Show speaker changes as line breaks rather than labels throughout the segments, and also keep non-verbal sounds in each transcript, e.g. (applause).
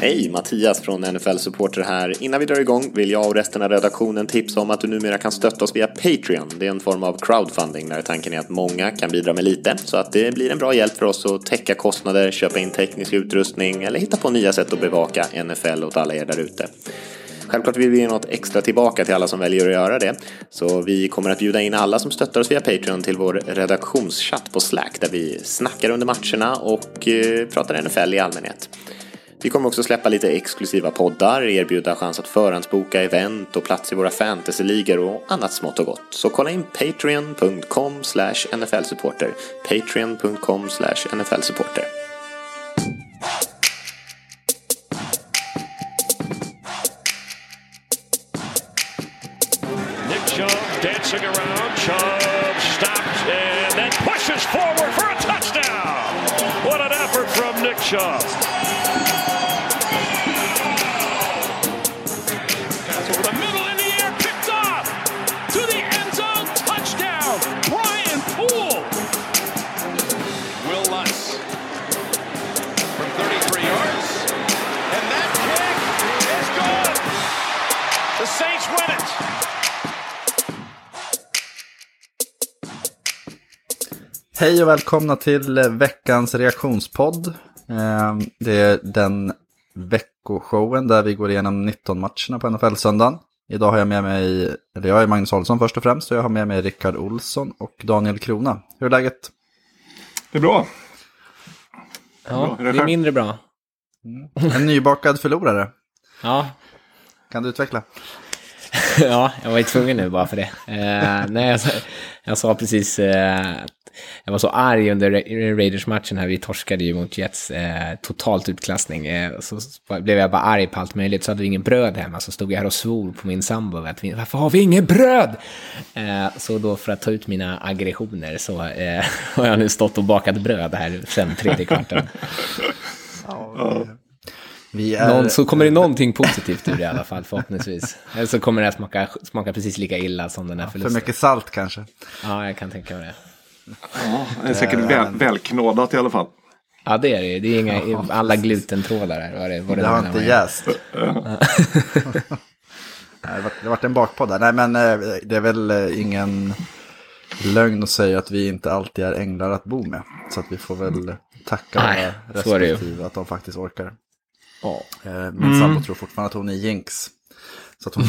Hej! Mattias från NFL Supporter här. Innan vi drar igång vill jag och resten av redaktionen tipsa om att du numera kan stötta oss via Patreon. Det är en form av crowdfunding där tanken är att många kan bidra med lite så att det blir en bra hjälp för oss att täcka kostnader, köpa in teknisk utrustning eller hitta på nya sätt att bevaka NFL åt alla er där ute. Självklart vill vi ge något extra tillbaka till alla som väljer att göra det. Så vi kommer att bjuda in alla som stöttar oss via Patreon till vår redaktionschatt på Slack där vi snackar under matcherna och eh, pratar NFL i allmänhet. Vi kommer också släppa lite exklusiva poddar, erbjuda chans att förhandsboka event och plats i våra fantasyligor och annat smått och gott. Så kolla in patreon.com nflsupporter. Patreon.com nflsupporter.
Nick Chubb dancing around. Chubb stops and then pushes forward for a touchdown. What an effort from Nick Chubb.
Hej och välkomna till eh, veckans reaktionspodd. Eh, Det är den veckoshowen där vi går igenom 19 matcherna på NFL-söndagen. Idag har jag med mig, eller jag är Magnus Olsson först och främst, och jag har med mig Rickard Olsson och Daniel Krona. Hur är läget?
Det är bra.
Ja,
Bra. Är det
det är mindre bra.
En nybakad förlorare.
Ja,
Kan du utveckla? (laughs)
ja jag var ju tvungen nu bara för det. Eh, nej, jag, sa- jag sa precis eh, jag var så arg under Ra- Raiders-matchen här. Vi torskade ju mot Jets. Eh, totalt utklassning. Eh, så blev jag bara arg på allt möjligt. Så hade vi ingen bröd hemma. Så stod jag här och svor på min sambo. Att vi, Varför har vi ingen bröd? Eh, så då för att ta ut mina aggressioner så eh, (laughs) har jag nu stått och bakat bröd här sen tredje kvarten.
Vi är...
Någon, så kommer det någonting positivt ur det i alla fall förhoppningsvis. Eller så kommer det att smaka, smaka precis lika illa som den här
För
förlusten.
mycket salt kanske.
Ja, jag kan tänka mig det.
Ja, det är säkert väl, välknådat i alla fall.
Ja, det är det. Det är inga, alla glutentrådar här. Vad det, vad det
Det har
är
inte jäst. (laughs) Nej, det har varit- en bakpodd där. Nej, men eh, det är väl eh, ingen lögn att säga att vi inte alltid är änglar att bo med. Så att vi får väl tacka
Nej,
våra respektive att de faktiskt orkar.
Ja.
Eh, Min sambo tror fortfarande att hon är jinx. Så, att hon,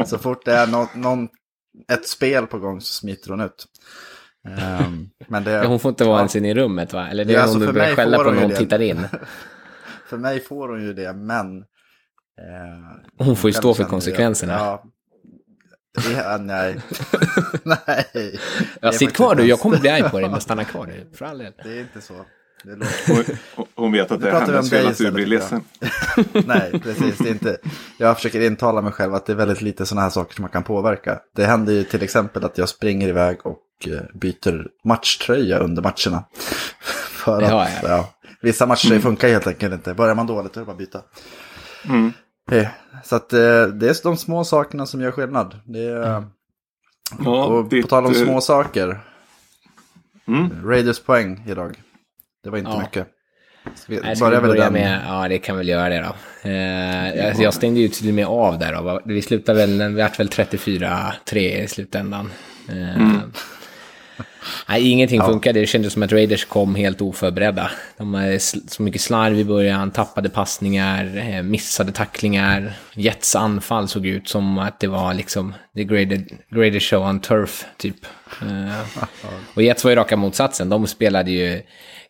(laughs) (laughs) så fort det är någon, någon, ett spel på gång så smiter hon ut. Ehm, men det,
Ja, Hon får inte vara ens inne i rummet va? Eller det är
Ja,
ja,
alltså,
hon
för
börjar
mig
skälla
får
på
hon
när
ju
hon
det.
tittar in. (laughs)
För mig får hon ju det, men... eh,
Hon får ju stå för
känner jag-
konsekvenserna.
Ja, ja, nej. (laughs) nej.
Ja,
Det är
sitt kvar du. Jag kommer bli arg på dig, men stanna kvar nu. För all del.
Det är inte så. Det låter...
Hon, hon vet att det är hennes
om
fel att du
istället,
blir ledsen.
jag. (laughs) Nej, precis. Det är inte... Jag försöker intala mig själv att det är väldigt lite sådana här saker som man kan påverka. Det händer ju till exempel att jag springer iväg och byter matchtröja under matcherna. (laughs) För att,
Ja,
ja,
ja.
vissa matcher funkar helt enkelt inte. Börjar man dåligt då är det bara att byta.
Mm.
Eh, Så att eh, det är de små sakerna som gör skillnad. Det är,
Ja,
och
ditt,
på tal om
eh,
små saker.
Mm.
Raiders poäng idag. Det var inte
Ja.
mycket. Ska vi
Nej, ska vi
börja med
börja
den?
med, ja det kan väl göra det då. Eh, alltså, jag stängde ju till och med av där då. Vi slutade väl, vi vart väl 34-3 i slutändan. Eh, Nej, ingenting funkade. Det kändes som att Raiders kom helt oförberedda. De hade så mycket slarv i början, tappade passningar, eh, missade tacklingar. Jets anfall såg ut som att det var liksom the greatest, show on turf, typ. Eh, och Jets var ju raka motsatsen. De spelade ju...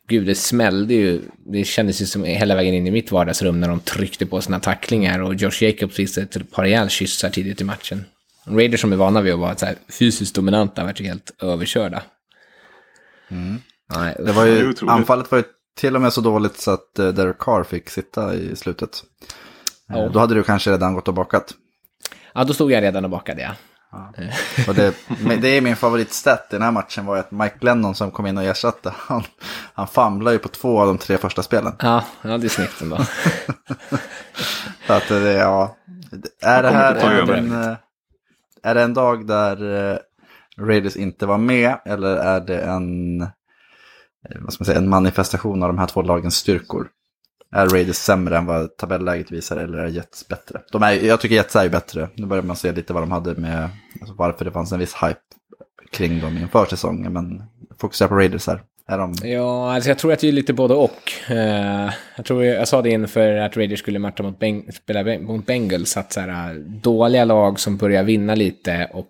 Gud, det smällde ju. Det kändes ju som hela vägen in i mitt vardagsrum när de tryckte på sina tacklingar. Och Josh Jacobs fick ett par rejäl kyssar tidigt i matchen. Raiders som är vana vid att vara så fysiskt dominanta vart helt överkörda. Nej,
Det var
Det
ju,
otroligt.
anfallet var ju till och med så dåligt så att uh, Derek Carr fick sitta i slutet. Eh,
Ja.
Då hade du kanske redan gått och bakat.
Ja, då stod jag redan och bakade, ja.
Och det, det är min favoritstat i den här matchen var att Mike Glennon som kom in och ersatte, han, han famlade ju på två av de tre första spelen.
Ja, ja det är snyggt ändå.
Så att det, ja, är det här en, eh, är det en dag där eh, Raiders inte var med eller är det en, eh, vad ska man säga, en manifestation av de här två lagens styrkor? är Raiders sämre än vad tabelläget visar eller är Jets bättre? De är, jag tycker Jets är bättre. Nu börjar man se lite vad de hade med, alltså varför det fanns en viss hype kring dem inför säsongen. Men fokusera på Raiders här. Är de...
Ja, alltså jag tror att det är lite både och. Eh, jag tror jag sa det inför att Raiders skulle matcha mot Beng spela mot Bengals, att så här, dåliga lag som börjar vinna lite och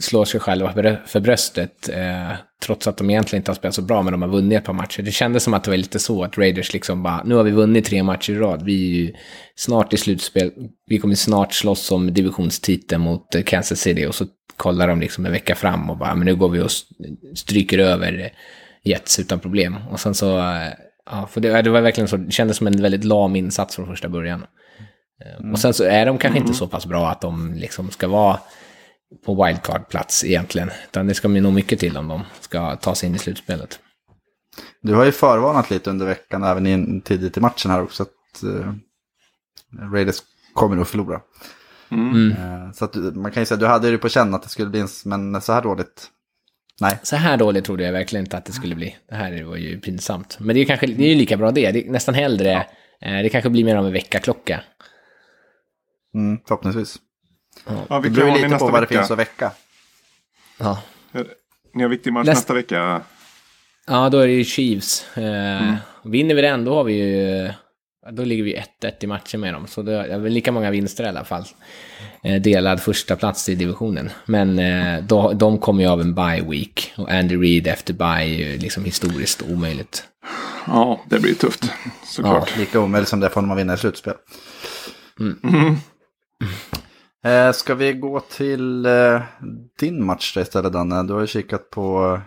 slår sig själva för bröstet, uh, trots att de egentligen inte har spelat så bra, men de har vunnit ett par matcher. Det kändes som att det var lite så, att Raiders liksom bara, nu har vi vunnit tre matcher i rad, vi är ju snart i slutspel, vi kommer snart slåss om divisionstiteln mot Kansas City, och så kollar de liksom en vecka fram och bara, men nu går vi och stryker över Jets utan problem. Och sen så, ja, för det, det var verkligen så, det kändes som en väldigt lam insats från första början. Mm. Och sen så är de kanske inte så pass bra att de liksom ska vara på wildcard-plats egentligen. Utan det ska nog mycket till om de ska ta sig in i slutspelet.
Du har ju förvarnat lite under veckan, även in, tidigt i matchen här också, att uh, Raiders kommer nog förlora. Mm. Uh, så att man kan ju säga, du hade ju på känn att det skulle bli en, men så här dåligt Nej.
Så här dåligt trodde jag verkligen inte att det skulle bli. Det här var ju pinsamt. Men det är, kanske, det är ju lika bra det. det är nästan hellre. Ja. Eh, det kanske blir mer av en veckaklocka.
Mm, förhoppningsvis.
Ja. Ja, det beror lite på vad det finns att väcka.
Ja.
Ni har viktig match Näst... nästa vecka.
Ja, då är det ju Chiefs. Eh, mm. Vinner vi den, då har vi ju då ligger vi 1-1 i matchen med dem. Så det är väl lika många vinster i alla fall. Eh, delad första plats i divisionen. Men eh, då, de kommer ju av en bye week. Och Andy Reid efter bye är ju liksom historiskt omöjligt.
Ja, det blir tufft. Såklart.
Ja, lika omöjligt som det får när man vinner i slutspel. Mm. Mm. Eh, ska vi gå till eh, din match istället, Danne? Du har ju kikat på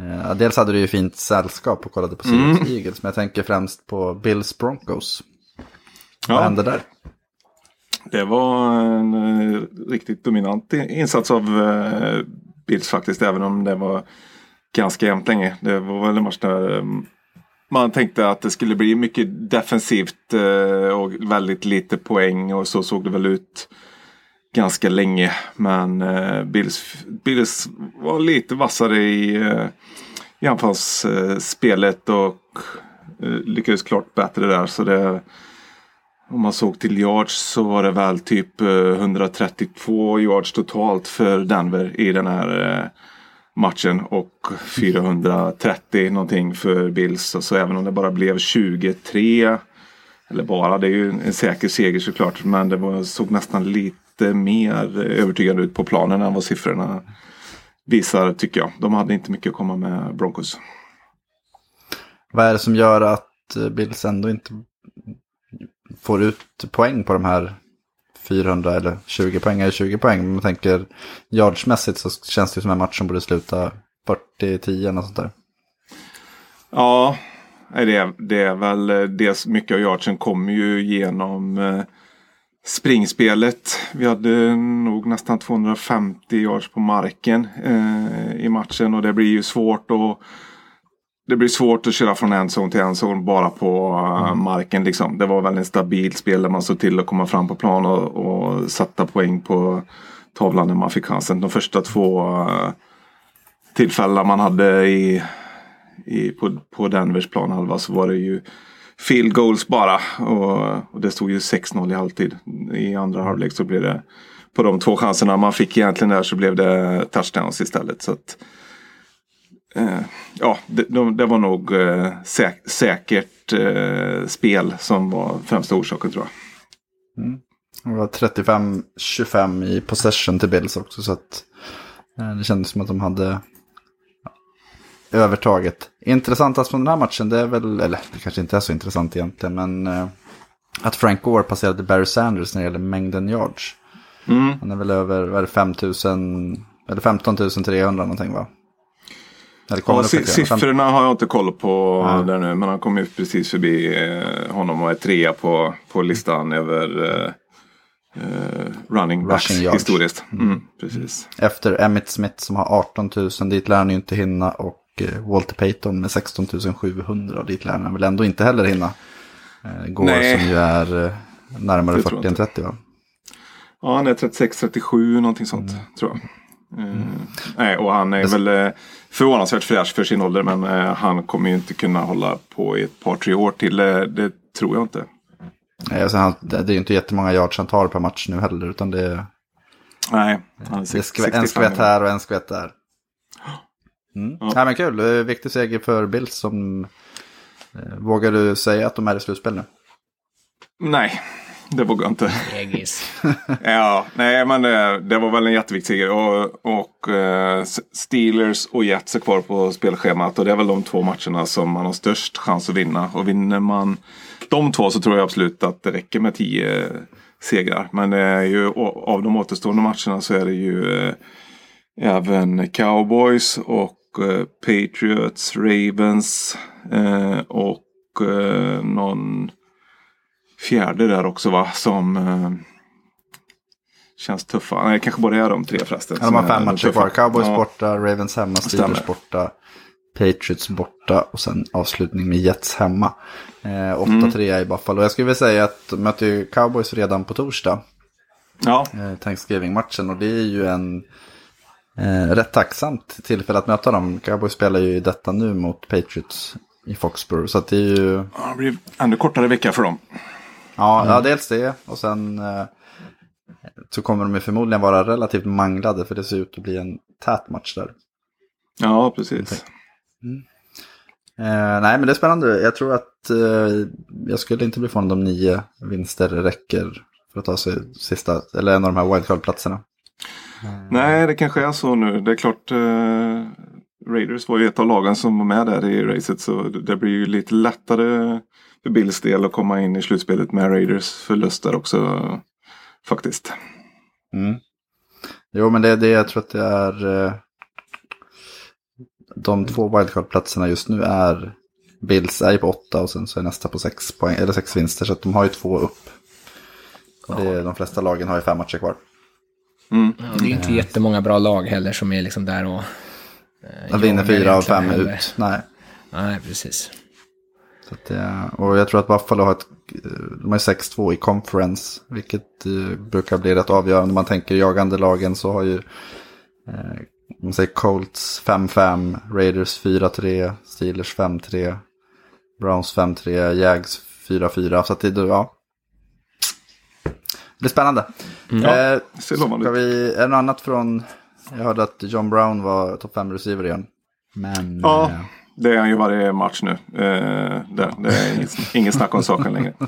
Eh, dels hade du ju fint sällskap och kollade på Sirius mm. Eagles, men jag tänker främst på Bills Broncos. Vad ja. hände där?
Det var en riktigt dominant insats av Bills faktiskt, även om det var ganska jämnt länge. Det var väl en match där man tänkte att det skulle bli mycket defensivt och väldigt lite poäng och så såg det väl ut ganska länge. Men eh, Bills, Bills var lite vassare i, eh, i anfallsspelet och eh, lyckades klart bättre där. Så det, om man såg till yards så var det väl typ eh, 132 yards totalt för Denver i den här eh, matchen och 430 någonting för Bills. Så även om det bara blev 23 eller bara, det är ju en säker seger såklart. Men det var, såg nästan lite lite mer övertygande ut på planen än vad siffrorna visar tycker jag. De hade inte mycket att komma med Broncos.
Vad är det som gör att Bills ändå inte får ut poäng på de här 400 eller 20 poäng eller 20 poäng. Men man tänker yardsmässigt så känns det som en match som borde sluta 40-10 eller sånt där.
Ja, det är, det är väl det mycket av yardsen kommer ju genom eh, springspelet. Vi hade nog nästan 250 yards på marken eh, i matchen och det blir ju svårt att det blir svårt att köra från en zon till en zon bara på uh, mm. marken. Liksom. Det var väldigt stabilt spel där man såg till att komma fram på plan och, och sätta poäng på tavlan när man fick chansen. De första två uh, tillfällena man hade i, i, på, på Denvers planhalva så var det ju field goals bara. Och, och det stod ju 6-0 i halvtid. I andra halvlek så blev det på de två chanserna man fick egentligen där så blev det touchdowns istället. Så att, eh, ja, det, de, det, var nog eh, säk, säkert eh, spel som var främsta orsaken tror jag.
Mm. Det var 35-25 i possession till Bills också så att eh, det kändes som att de hade övertaget. Intressantast från den här matchen, det är väl, eller det kanske inte är så intressant egentligen, men eh, att Frank Gore passerade Barry Sanders när det gäller mängden yards. Mm. Han är väl över, vad är det, 5 000, eller 15 300 någonting va?
Ja, siffrorna har jag inte koll på ja. där nu, men han kom ju precis förbi eh, honom och är trea på, på listan över eh, Uh, running backs historiskt. Mm, mm, precis.
Efter Emmett Smith som har 18 000, dit lär han ju inte hinna. Och Eh, Walter Payton med 16 700 dit lär han väl ändå inte heller hinna. Eh, Går Nej. som ju är eh, närmare 40 än 30 va?
Ja, han är 36-37 någonting sånt mm. tror jag. Mm. Nej, och han är väl förvånansvärt fräsch för sin ålder men han kommer ju inte kunna hålla på i ett par tre år till. Det tror jag inte.
Nej, alltså han, det är ju inte jättemånga yards han tar per match nu heller. Utan det är,
Nej, han är
det är
60,
skv- en
65
skvätt här och en skvätt där. Mm.
Ja.
Ja. men kul, Eh, viktig seger för Bills som... Eh, vågar du säga att de är i slutspel nu?
Nej, det vågar jag inte. (laughs) Ja, nej men det, det var väl en jätteviktig seger. Och, och eh, Steelers och Jets är kvar på spelschemat. Och det är väl de två matcherna som man har störst chans att vinna. Och vinner man de två så tror jag absolut att det räcker med tio segrar. Men det är ju, av de återstående matcherna så är det ju eh, även Cowboys och eh, Patriots, Ravens eh, och eh, någon fjärde där också va som eh, känns tuffa. Nej, kanske bara är de tre förresten.
Ja, de har fem matcher kvar. Cowboys
ja.
borta, Ravens hemma, Steelers borta, Patriots borta och sen avslutning med Jets hemma. Eh, 8-3 i Buffalo. Jag skulle vilja säga att de möter ju Cowboys redan på torsdag.
Ja,
eh, Thanksgiving-matchen. Och det är ju en eh, rätt tacksamt tillfälle att möta dem. Cowboys spelar ju detta nu mot Patriots i Foxborough. Så det är ju,
det blir ännu kortare vecka för dem.
ja, ja dels det. Och sen eh, så kommer de ju förmodligen vara relativt manglade. För det ser ut att bli en tät match där.
Ja, precis.
Eh, nej, men det är spännande. Jag tror att eh, jag skulle inte bli förvånad om nio vinster räcker för att ta sig sista, eller en av de här wildcard-platserna.
Nej, det kanske är så nu. Det är klart. Eh, Raiders var ju ett av lagen som var med där i racet. Så det blir ju lite lättare för Bills del att komma in i slutspelet med Raiders förluster också. Faktiskt.
Mm. Jo, men det är det jag tror att det är. Eh, de två wildcard-platserna just nu är Bills är ju på åtta och sen så är nästa på sex poäng, eller sex vinster. Så att de har ju två upp. Och det, är- de flesta lagen har ju fem matcher kvar.
Mm.
Ja, det är inte jättemånga bra lag heller som är liksom där och... eh,
vinner fyra av fem
heller.
ut. Nej.
Nej, precis.
Så att det, och jag tror att Buffalo har ett, de har 6-2 i conference, vilket eh, brukar bli rätt avgörande. Om man tänker jagande lagen så har ju, eh, man säger Colts 5-5, Raiders 4-3, Steelers 5-3, Browns 5-3, Jags 4-4. Så att det, ja. Det blir spännande.
Ja,
Eh,
ser lovande
ska vi, är det något annat från, jag hörde att John Brown var topp 5 receiver igen. Men,
Ja,
eh,
det är han ju varje match nu. Eh, det, det är inget, inget snack om saken längre. (laughs)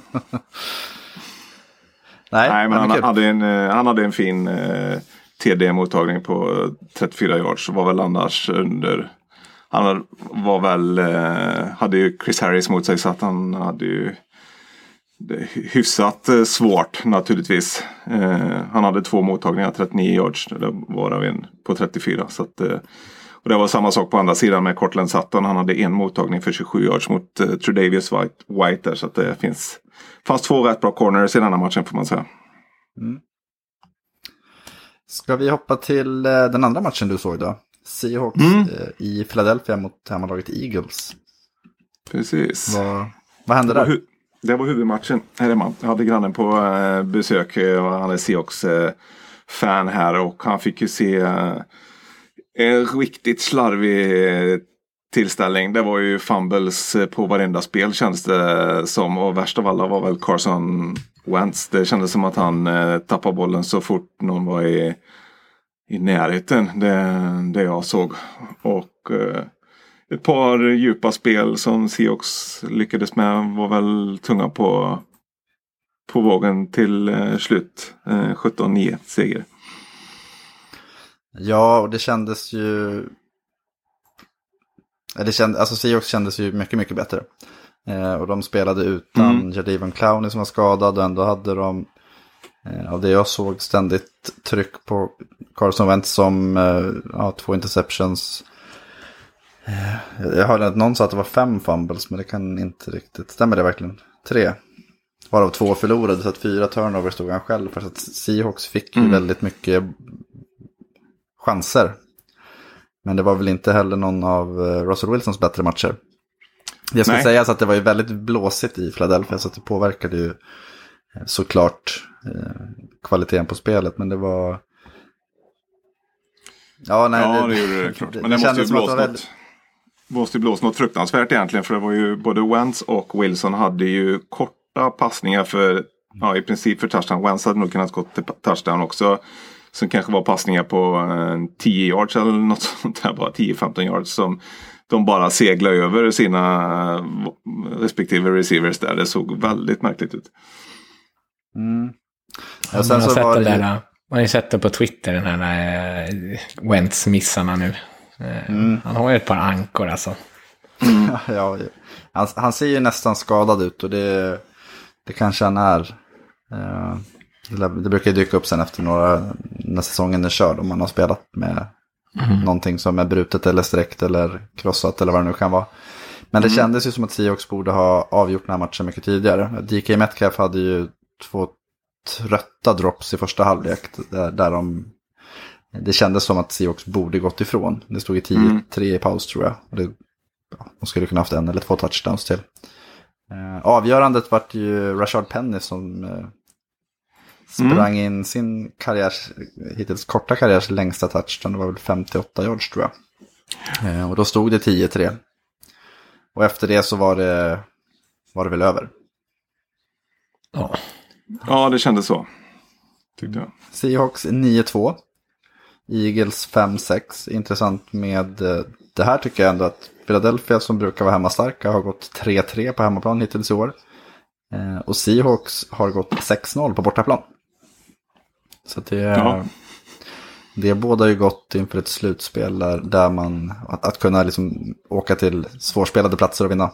nej,
Nej, men han
kul.
hade, en, eh, han hade en fin eh, TD-mottagning på 34 yards. Var väl annars under... Han var väl, eh, hade ju Chris Harris mot sig så att han hade ju hyfsat eh, svårt naturligtvis. Eh, han hade två mottagningar, 39 yards, varav en på 34. Så att, eh, och det var samma sak på andra sidan med Cortland Sutton. Han hade en mottagning för 27 yards mot eh, White, White där. Så att det finns, fanns två rätt bra corners i den här matchen får man säga.
Ska vi hoppa till den andra matchen du såg då? Seahawks
Mm.
i Philadelphia mot hemmalaget Eagles.
Precis.
Vad, vad hände där?
Det var huvudmatchen här hemma. Jag hade grannen på eh, besök. Eh, han är Seahawks-fan eh, här och han fick ju se en riktigt slarvig tillställning. Det var ju fumbles på varenda spel kändes det som. Och värst av alla var väl Carson Wentz. Det kändes som att han tappade bollen så fort någon var i, i närheten. Det, det jag såg. Och ett par djupa spel som Seahawks lyckades med var väl tunga på, på vågen till eh, slut. Eh, 17-9 seger.
Ja, och det kändes ju... Det känd, alltså Seahawks kändes ju mycket, mycket bättre. Eh, och de spelade utan
Mm.
Jadivon Clowney som var skadad och ändå hade de, eh, av det jag såg, ständigt tryck på Carson Wentz som eh, ja, två interceptions. Jag hörde att någon sa att det var fem fumbles, men det kan inte riktigt, stämmer det verkligen? Tre. Varav två förlorade, så att fyra turnovers stod han själv för. Så att Seahawks fick
Mm.
väldigt mycket chanser. Men det var väl inte heller någon av eh, Russell Wilsons bättre matcher. Det ska
Nej.
sägas att det var ju väldigt blåsigt i Philadelphia så att det påverkade ju eh, såklart eh, kvaliteten på spelet. Men det var... Ja, nej,
Ja, det gjorde det klart. Men det, måste ju
det var
något, måste ju blåsa något fruktansvärt egentligen. För det var ju både Wentz och Wilson hade ju korta passningar för ja, i princip för touchdown. Wentz hade nog kunnat gå till touchdown också. Som kanske var passningar på eh, 10 yards eller något (laughs) sånt där. Bara 10-15 yards som de bara seglade över sina eh, respektive receivers där. Det såg väldigt märkligt ut.
Mm. Ja,
man, har
så
sett
var
det där, man har ju sett det på Twitter, den här äh, Wentz-missarna nu. Eh,
Mm.
Han har ju ett par ankor alltså. (laughs)
ja, han, han ser ju nästan skadad ut och det, det kanske han är. Eh, Det, brukar ju dyka upp sen efter några, när säsongen är körd om man har spelat med någonting som är brutet eller sträckt eller krossat eller vad det nu kan vara. Men det kändes ju som att Seahawks borde ha avgjort den här matchen mycket tidigare. DK Metcalf hade ju två trötta drops i första halvlek där, där de det kändes som att Seahawks borde gått ifrån. Det stod i 10-3 i paus tror jag. Och det, ja, de skulle kunna haft en eller två touchdowns till. Eh, avgörandet vart ju Rashard Penny som eh, sprang in sin karriärs, hittills korta karriärs längsta touchdown. Det var väl 58 yards tror jag. Eh, och då stod det 10-3. Och efter det så var det, var det väl över.
Ja.
Ja, det kändes så. Tyckte jag.
Seahawks 9-2. Eagles 5-6. Intressant med eh, det här tycker jag ändå att Philadelphia som brukar vara hemmastarka har gått 3-3 på hemmaplan hittills i år. Eh, Och Seahawks har gått 6-0 på bortaplan. Så det,
Ja.
det båda ju gott inför ett slutspel där, där man, att, att kunna liksom åka till svårspelade platser och vinna.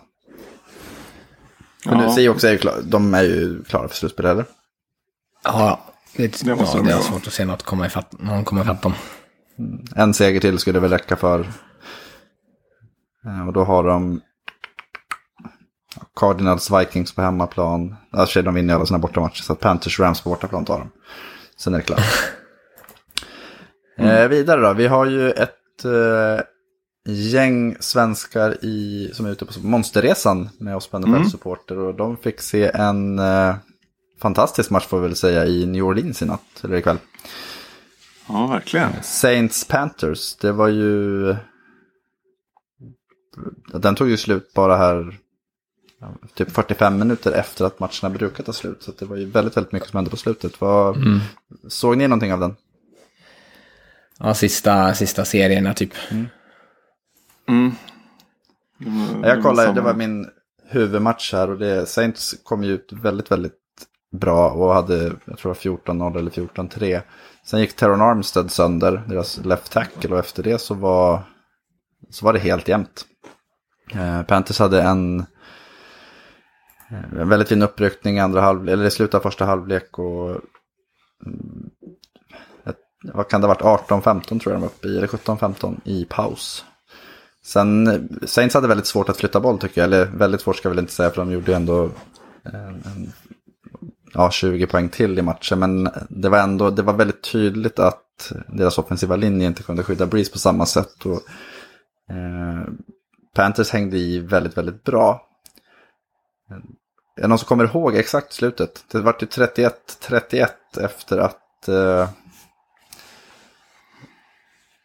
Men nu
Ja.
Seahawks är ju klar, de är ju klara för slutspel eller?
Ja, det,
Det måste
ja,
de
det är svårt att se något komma ifatt, någon komma ifatt dem.
En seger till skulle väl räcka för. Eh, Och då har de Cardinals Vikings på hemmaplan. Alltså de vinner alla sina bortamatcher. Så att Panthers Rams på bortaplan tar de. Sen är det klart. (laughs) Eh, vidare då. Vi har ju ett eh, gäng svenskar i, som är ute på monsterresan med oss på NFL-supporter. Och de fick se en eh, fantastisk match får vi väl säga i New Orleans i natt. Eller ikväll.
Ja, verkligen.
Saints Panthers, det var ju... Den tog ju slut bara här typ 45 minuter efter att matcherna brukar ta slut. Så det var ju väldigt, väldigt mycket som hände på slutet. Vad... Såg ni någonting av den?
Ja, sista, sista serierna typ.
Mm.
Jag kollade, det var min huvudmatch här och det, Saints kom ju ut väldigt, väldigt bra och hade, jag tror det var 14-0 eller 14-3. Sen gick Teron Armstead sönder, deras left tackle, och efter det så var, så var det helt jämnt. Eh, Panthers hade en, eh, en väldigt fin uppryckning i andra halv, eller i slutet av första halvlek och mm, ett, vad kan det ha varit, 18-15 tror jag de var uppe i, eller 17-15 i paus. Sen, eh, Saints hade väldigt svårt att flytta boll tycker jag. Eller väldigt svårt ska jag väl inte säga för de gjorde ju ändå en, en, ja, 20 poäng till i matchen. Men det var ändå det var väldigt tydligt att deras offensiva linje inte kunde skydda Breeze på samma sätt. Och, eh, Panthers hängde i väldigt, väldigt bra. Är det någon som kommer ihåg exakt slutet? Det var ju 31-31 efter att... Eh,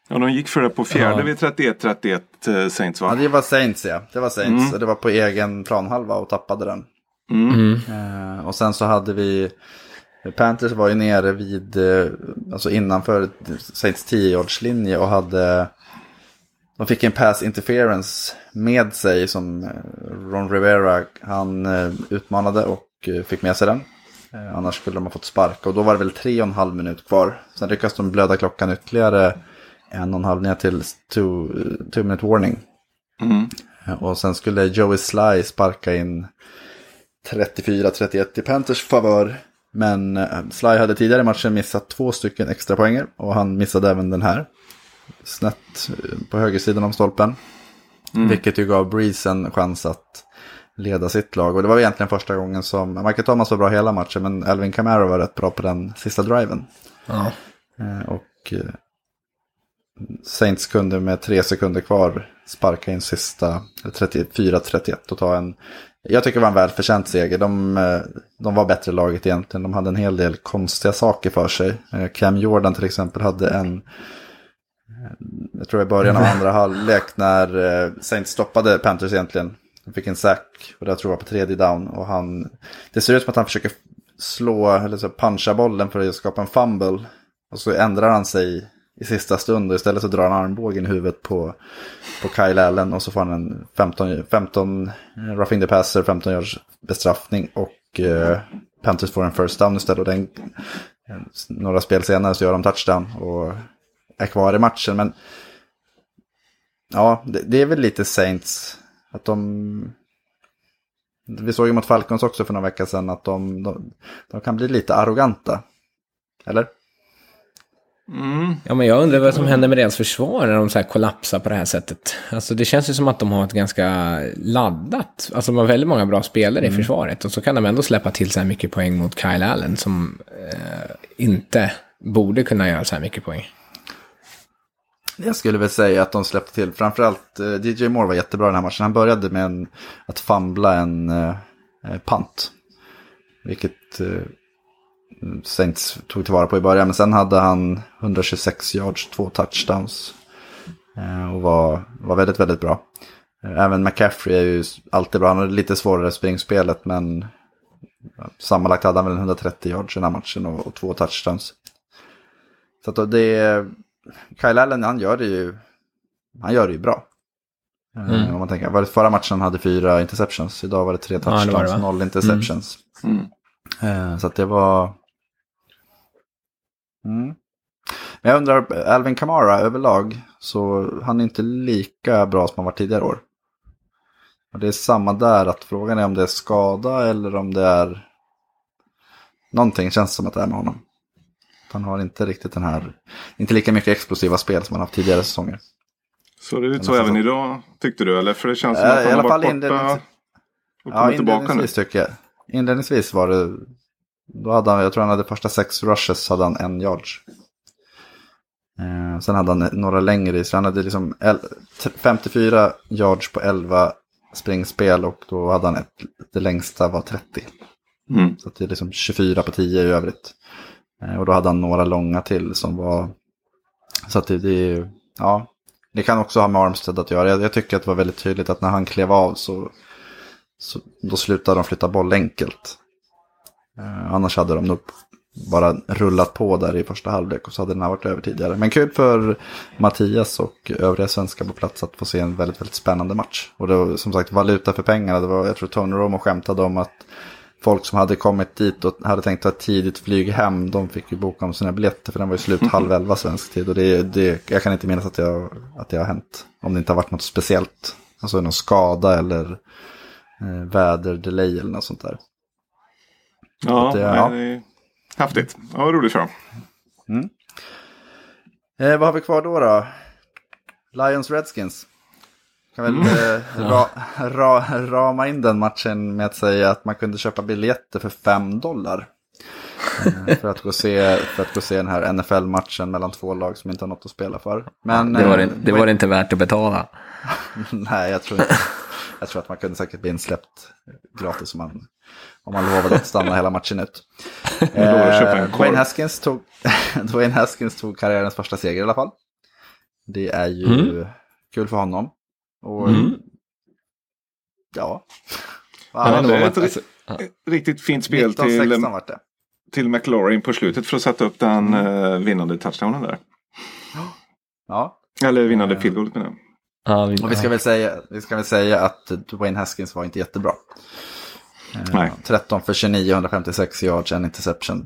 Ja, de gick för det på fjärde
Ja.
vid 31-31 eh, Saints
ja,
va?
det var Saints ja. Det var Saints.
Mm.
Det var på egen planhalva och tappade den.
Mm.
Eh, och sen så hade vi, Panthers var ju nere vid, eh, alltså innanför Saints 10 linje och hade, de fick en pass interference med sig som eh, Ron Rivera, han eh, utmanade och fick med sig den. Annars skulle de ha fått sparka och då var det väl tre och en halv minut kvar. Sen lyckades de blöda klockan ytterligare en och en halv ner till two, two minute warning.
Mm.
Och sen skulle Joey Sly sparka in 34-31 i Panthers favör. Men eh, Sly hade tidigare i matchen missat två stycken extra poänger och han missade även den här. Snett eh, på högersidan om stolpen. Vilket ju gav Breeze en chans att leda sitt lag. Och det var egentligen första gången som, Michael Thomas var bra hela matchen men Alvin Kamara var rätt bra på den sista driven.
Ja.
Eh, Och Saints kunde med tre sekunder kvar sparka in sista 34-31 och ta en, jag tycker det var en välförtjänt seger. De, eh, de var bättre laget egentligen. De hade en hel del konstiga saker för sig. Eh, Cam Jordan till exempel hade en, jag tror i början av (laughs) andra halvlek när eh, Saints stoppade Panthers egentligen. Han fick en sack och det tror jag på tredje down. Och han, det ser ut som att han försöker slå, eller så puncha bollen för att skapa en fumble. Och så ändrar han sig i sista stund och istället så drar han armbågen i huvudet på, på Kyle Allen och så får han en 15, 15 roughing the passer, 15 yards bestraffning och eh, Panthers får en first down istället. Och den, några spel senare så gör de touchdown och är kvar i matchen. Men ja, det, det är väl lite Saints att de... Vi såg ju mot Falcons också för några veckor sedan att de, de, de kan bli lite arroganta. Eller?
Mm. Ja, men jag undrar vad som händer med deras försvar när de så här kollapsar på det här sättet. Alltså det känns ju som att de har ett ganska laddat, alltså de har väldigt många bra spelare mm. i försvaret. Och så kan de ändå släppa till så här mycket poäng mot Kyle Allen som eh, inte borde kunna göra så här mycket poäng.
Jag skulle väl säga att de släppte till, framförallt eh, DJ Moore var jättebra den här matchen. Han började med en, att famla en eh, eh pant. Vilket Saints tog tillvara på i början. Men sen hade han 126 yards, två touchdowns. Eh, och var, var väldigt, väldigt bra. Eh, även McCaffrey är ju alltid bra. Han hade lite svårare springspelet men sammanlagt hade han väl 130 yards i den här matchen och, och två touchdowns. Så att det Kyle Allen han gör det ju, han gör det ju bra. Eh, mm. Om man tänker, var förra matchen hade fyra interceptions, idag var det tre touchdowns, ja, det det, noll interceptions. Mm. Mm. Så att det var, Mm. Men jag undrar, Alvin Kamara överlag, så han är inte lika bra som han varit tidigare år. Och det är samma där, att frågan är om det är skada eller om det är någonting känns som att det är med honom. Han har inte riktigt den här, inte lika mycket explosiva spel som han haft tidigare säsonger.
Så det ut så även idag tyckte du? Eller för det känns som att han har varit borta inlednings... och kommit ja, tillbaka nu.
tycker jag. Inledningsvis var det då hade han, jag tror han hade första sex rushes hade han en yards. Eh, sen hade han några längre så han hade liksom 54 yards på 11 springspel och då hade han ett, det längsta var 30. Mm. Så det är liksom 24 på 10 i övrigt. Eh, och då hade han några långa till som var, så att det, det ja, det kan också ha med Armstead att göra. Jag, jag, tycker att det var väldigt tydligt att när han klev av så, så då slutade de flytta boll enkelt. Eh, annars hade de nog bara rullat på där i första halvlek och så hade den här varit över tidigare. Men kul för Mattias och övriga svenskar på plats att få se en väldigt, väldigt spännande match. Och det var som sagt valuta för pengarna. Det var, jag tror Tony Romo skämtade om att folk som hade kommit dit och hade tänkt ta ett tidigt flyg hem, de fick ju boka om sina biljetter för den var ju slut halv elva svensk tid. Och det, det, jag kan inte minnas att, jag, att det har hänt. Om det inte har varit något speciellt. Alltså någon skada eller eh, väderdelay eller något sånt där.
Ja, det, ja. det är häftigt. Ja, roligt för dem. Mm.
Eh, vad har vi kvar då? då? Lions Redskins. Kan väl mm. eh, ra, ra, rama in den matchen med att säga att man kunde köpa biljetter för 5 dollar. Eh, för, att gå se, för att gå se den här NFL-matchen mellan två lag som inte har något att spela för.
Men, det var, det, eh, det var inte värt att betala. (laughs)
Nej, jag tror inte. Jag tror att man kunde säkert bli insläppt gratis om man om man lovade att stanna hela matchen ut. (laughs) eh, Dwayne, Haskins tog, (laughs) Dwayne Haskins tog karriärens första seger i alla fall. Det är ju mm. kul för honom. Och, mm. Ja.
ja det var ett alltså, riktigt fint spel 19, till, till McLaurin på slutet för att sätta upp den mm. uh, vinnande touchdownen där.
Ja.
Eller vinnande uh, field goal menar
Ja, vi, och vi ska, väl säga, vi ska väl säga att Dwayne Haskins var inte jättebra. Nej. 13 för 29, 156 yards, en interception.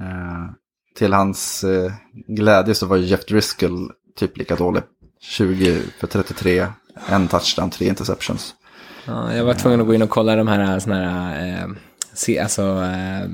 Eh, till hans eh, glädje så var ju Jeff Driscoll typ lika dålig. 20 för 33, en touchdown, tre interceptions.
Ja, jag var tvungen att gå in och kolla de här, såna här eh, se, alltså, eh,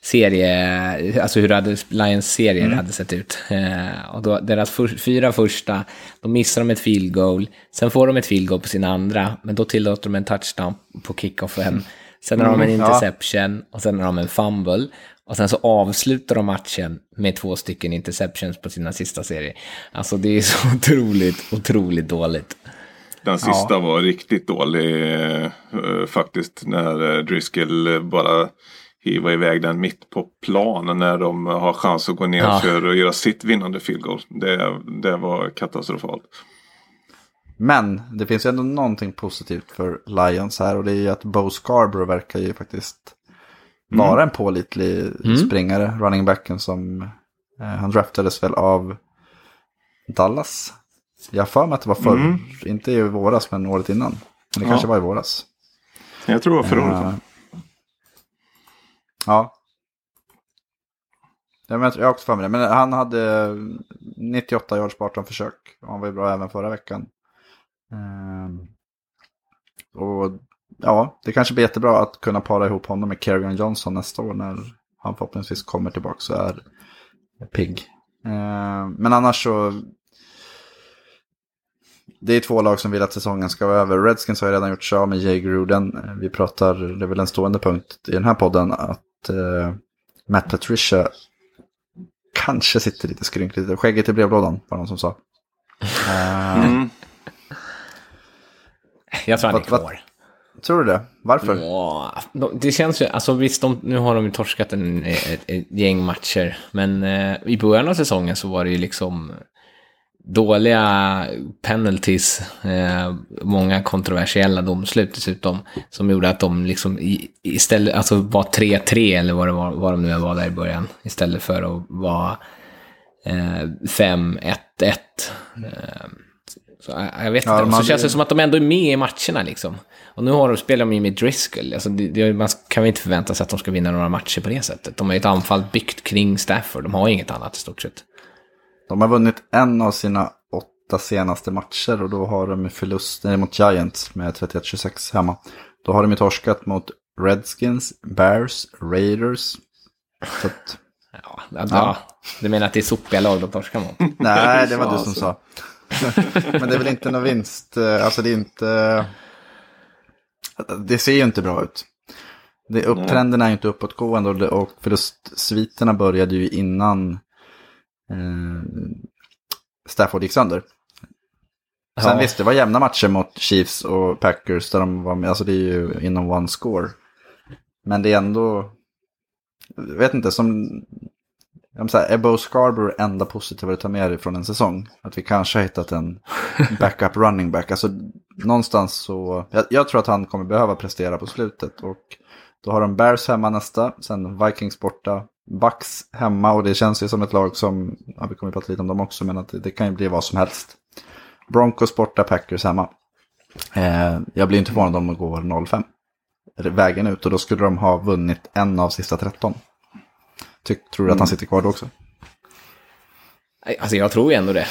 serie, alltså hur hade Lions serier mm. hade sett ut. Eh, och då, deras för, fyra första, då missar de ett field goal, sen får de ett field goal på sin andra, men då tillåter de en touchdown på kickoffen. Mm. Sen har de en mm, interception och sen har de en fumble. Och sen så avslutar de matchen med två stycken interceptions på sina sista serier. Alltså det är så (laughs) otroligt, otroligt dåligt.
Den sista ja. var riktigt dålig eh, faktiskt. När eh, Driscoll bara hiva iväg den mitt på planen när de har chans att gå ner
Ja.
för att göra sitt vinnande field goal. Det, det var katastrofalt.
Men det finns ju ändå någonting positivt för Lions här och det är ju att Bo Scarborough verkar ju faktiskt vara en pålitlig springare, running backen som eh, han draftades väl av Dallas. Jag har för mig att det var förr, inte i våras men året innan. Men det
Ja.
kanske var i våras.
Jag tror det var förra året.
Eh, ja. Jag har också för mig det. Men han hade 98 yards på 18 försök. Han var ju bra även förra veckan. Ehm, och ja, det kanske blir jättebra att kunna para ihop honom med Kerrigan Johnson nästa år när han förhoppningsvis kommer tillbaka och är pigg. Ehm, men annars så... Det är två lag som vill att säsongen ska vara över. Redskins har ju redan gjort sig av med Jay Gruden. Vi pratar, det är väl en stående punkt i den här podden, att eh, Matt Patricia kanske sitter lite skrynkligt. Skägget i brevlådan, var någon som sa. (laughs) Eh,
Mm.
Jag tror han är kvar.
Tror du det? Varför?
Ja, de- det känns ju, alltså visst, de, nu har de ju torskat en, ett, ett gäng matcher, men eh, i början av säsongen så var det ju liksom dåliga penalties, eh, många kontroversiella domslut dessutom, som gjorde att de liksom i, istället, alltså var 3-3 eller vad, det var, vad de nu var där i början, istället för att vara eh, 5-1-1. Så jag jag vet
Ja,
inte, så känns det
ju-
som att de ändå är med i matcherna liksom. Och nu har de, spelar de ju med Driscoll. Alltså, det, det, man kan väl inte förvänta sig att de ska vinna några matcher på det sättet. De har ju ett anfall byggt kring Stafford. De har inget annat i stort sett.
De har vunnit en av sina åtta senaste matcher och då har de ju förlust nej, mot Giants med 31-26 hemma. Då har de ju torskat mot Redskins, Bears, Raiders. Så att,
Ja, ja. ja. Du menar att det är sopiga lag de torskar mot?
nej, det var du som sa. Men det är väl inte någon vinst, eh, alltså det är inte... Det ser ju inte bra ut. Det, upptrenden är ju inte uppåtgående och, och förlustsviterna började ju innan eh, Stafford gick sönder. Sen
Ja.
visst, det var jämna matcher mot Chiefs och Packers där de var med, alltså det är ju inom one score. Men det är ändå, jag vet inte, som, vill säga, är Scarborough enda positiva du tar med dig från en säsong? Att vi kanske har hittat en (laughs) backup running back. Alltså någonstans så, jag, jag tror att han kommer behöva prestera på slutet. Och då har de Bears hemma nästa, sen Vikings borta, Bucks hemma och det känns ju som ett lag som, ja vi kommer att prata lite om dem också, men att det, det kan ju bli vad som helst. Broncos borta, Packers hemma. Eh, jag blir inte förvånad om de går 0-5. Vägen ut och då skulle de ha vunnit en av sista 13. Tyck, tror du att han sitter kvar då också?
Alltså jag tror ju ändå det.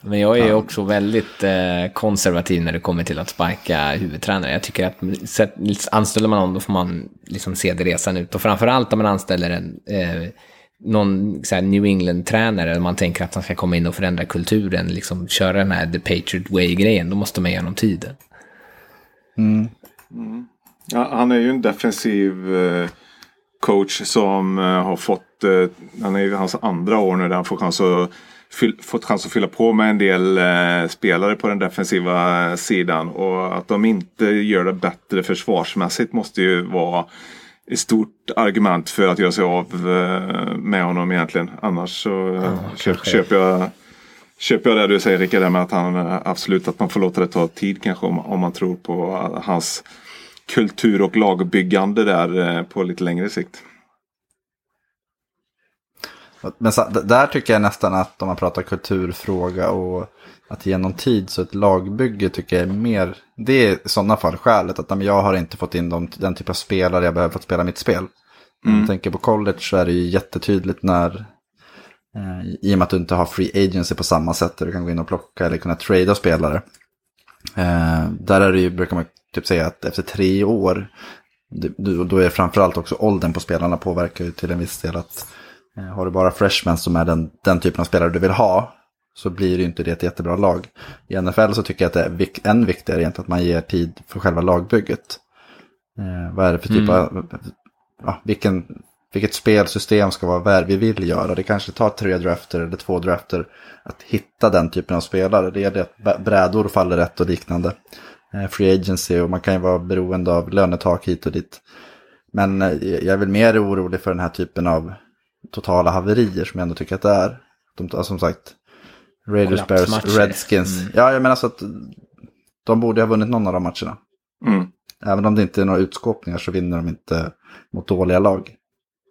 Men jag är ju också väldigt eh, konservativ när det kommer till att sparka huvudtränare. Jag tycker att anställer man någon då får man liksom se det resan ut. Och framförallt om man anställer en, eh, någon så här, New England-tränare och man tänker att han ska komma in och förändra kulturen, liksom köra den här The Patriot Way-grejen, då måste man ge honom tiden.
Ja, han är ju en defensiv eh, coach som eh, har fått, eh, han är ju hans andra år nu där han får chans att, fått chans att fylla på med en del eh, spelare på den defensiva sidan. Och att de inte gör det bättre försvarsmässigt måste ju vara ett stort argument för att göra sig av eh, med honom egentligen. Annars så eh,
kanske.
köper jag Köper jag det du säger Rickard, med att han absolut att man får låta det ta tid kanske om, om man tror på hans kultur och lagbyggande där eh, på lite längre sikt.
Men så, där tycker jag nästan att om man pratar kulturfråga och att ge någon tid så ett lagbygge tycker jag är mer, det är i sådana fall skälet att jag har inte fått in de, den typ av spelare jag behöver för att spela mitt spel. Om du tänker på college så är det ju jättetydligt när, eh, i och med att du inte har free agency på samma sätt där du kan gå in och plocka eller kunna trada spelare. Eh, där är det ju, brukar man typ säga att efter tre år, då är framförallt också åldern på spelarna påverkar ju till en viss del att Eh, Har du bara freshmen som är den, den typen av spelare du vill ha så blir det inte det ett jättebra lag. I NFL så tycker jag att det är vik- än viktigare egentligen att man ger tid för själva lagbygget. Eh, vad är det för typ av, ja, vilken, vilket spelsystem ska vara vad vi vill göra. Det kanske tar tre drafter eller två drafter att hitta den typen av spelare. Det är det att brädor faller rätt och liknande. Eh, free agency och man kan ju vara beroende av lönetak hit och dit. Men eh, jag är väl mer orolig för den här typen av totala haverier som jag ändå tycker att det är. De, alltså, som sagt, Raiders, Bears. Redskins. Ja, jag menar så att de borde ha vunnit någon av de matcherna.
Mm.
Även om det inte är några utskåpningar så vinner de inte mot dåliga lag.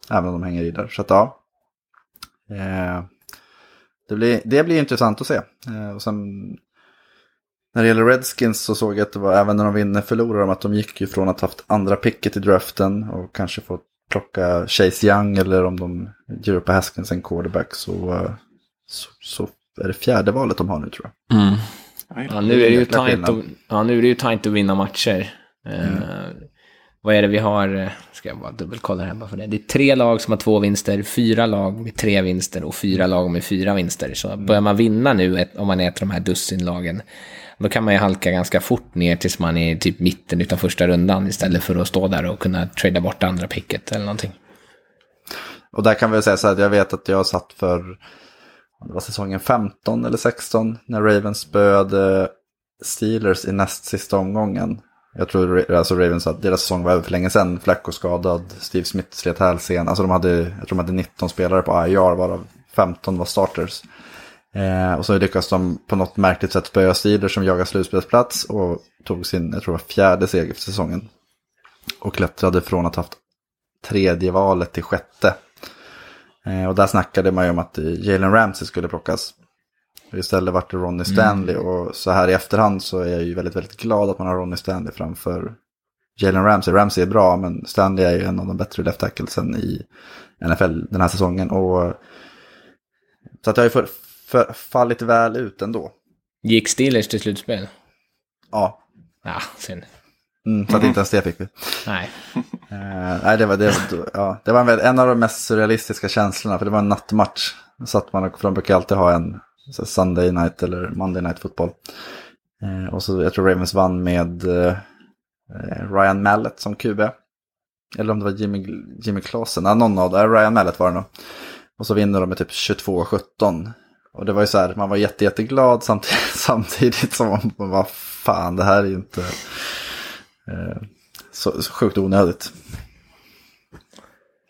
Även om de hänger i där. Så att ja. Eh, det, blir, det blir intressant att se. Eh, och sen, när det gäller Redskins så såg jag att det var, även när de vinner förlorar de att de gick ju från att ha haft andra picket i draften och kanske fått plocka Chase Young eller om de ger upp på Haskins en quarterback så, eh, så, så är det fjärde valet de har nu tror jag.
Ja, nu är det ju tajt att, ja, nu är det ju tajt att vinna matcher. Eh, vad är det vi har? eh, Ska jag bara dubbelkolla här bara för det. Det är tre lag som har två vinster, fyra lag med tre vinster och fyra lag med fyra vinster. Så börjar man vinna nu, ett, om man är ett av de här dussinlagen, då kan man ju halka ganska fort ner tills man är typ mitten utan första rundan istället för att stå där och kunna trada bort andra picket eller någonting.
Och där kan vi säga så här att jag vet att jag satt för, det var säsongen 15 eller 16, när Ravens spöade eh, Steelers i näst sista omgången. Jag tror alltså Ravens att deras säsong var över för länge sedan. Flacco skadad, Steve Smith slet hälsen. Alltså de hade, jag tror de hade 19 spelare på IR varav 15 var starters. Eh, och så lyckas de på något märkligt sätt spöa Steelers som jagar slutspelsplats och tog sin, jag tror det var fjärde seger för säsongen. Och klättrade från att ha haft tredje valet till sjätte. Eh, och där snackade man ju om att Jalen Ramsey skulle plockas. Istället vart det Ronnie Stanley och så här i efterhand så är jag ju väldigt, väldigt glad att man har Ronnie Stanley framför Jalen Ramsey. Ramsey är bra men Stanley är ju en av de bättre left tacklesen i NFL den här säsongen. Och, så att jag har ju för, fallit väl ut ändå.
Gick Steelers till slutspel?
Ja,
Ja, synd.
mm, så att inte ens det fick vi.
Nej.
Eh, nej, det var, det, ja, det var en, en av de mest surrealistiska känslorna, för det var en nattmatch. Satt man och, för de brukar alltid ha en så Sunday night eller Monday night fotboll. Eh, och så, jag tror Ravens vann med eh, Ryan Mallet som QB. Eller om det var Jimmy, Jimmy Clausen, ja, någon av dem, Ryan Mallet var det nog. Och så vinner de med typ 22-17. Och det var ju så här, man var jätte, jätteglad samtidigt, (laughs) samtidigt som man vad fan, det här är ju inte eh, så, så sjukt onödigt.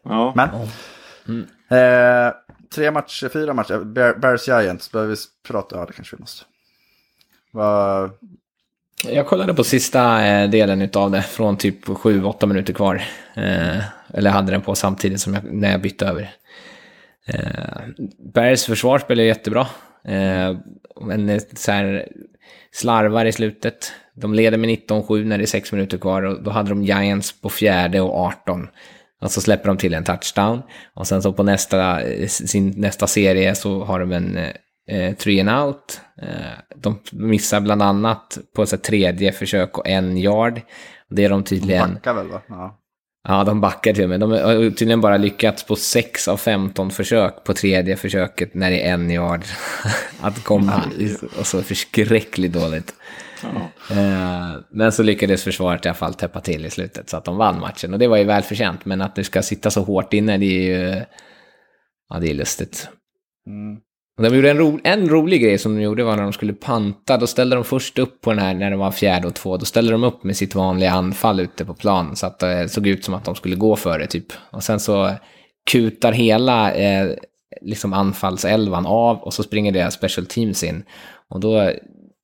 Ja.
Men. Eh, tre matcher, fyra matcher. Bear, Bears Giants, behöver vi prata? Ja, det kanske vi måste. Vad...
Jag kollade på sista eh, delen av det från typ 7-8 minuter kvar. Eh, eller hade den på samtidigt som jag, när jag bytte över. Eh, Bergs försvar spelar jättebra. Eh, men så här, slarvar i slutet. De leder med 19-7 när det är 6 minuter kvar och då hade de Giants på fjärde och 18. Och så släpper de till en touchdown. Och sen så på nästa, eh, sin nästa serie så har de en eh, three and out. Eh, de missar bland annat på så här, tredje försök och en yard. Det är de tydligen...
De Backar väl va? Ja.
Ja, de backar till och med. De har tydligen bara lyckats på 6 av 15 försök på tredje försöket när det är en yard (laughs) att komma. Och så förskräckligt dåligt. Eh, Men så lyckades försvaret i alla fall täppa till i slutet så att de vann matchen. Och det var ju välförtjänt, men att det ska sitta så hårt inne, det är ju... Ja, det är lustigt.
Mm.
Och de gjorde en, ro, en rolig grej som de gjorde var när de skulle panta. Då ställde de först upp på den här när det var fjärde och två. Då ställde de upp med sitt vanliga anfall ute på plan. Så att det såg ut som att de skulle gå för det typ. Och sen så kutar hela eh, liksom anfallselvan av och så springer deras special teams in. Och då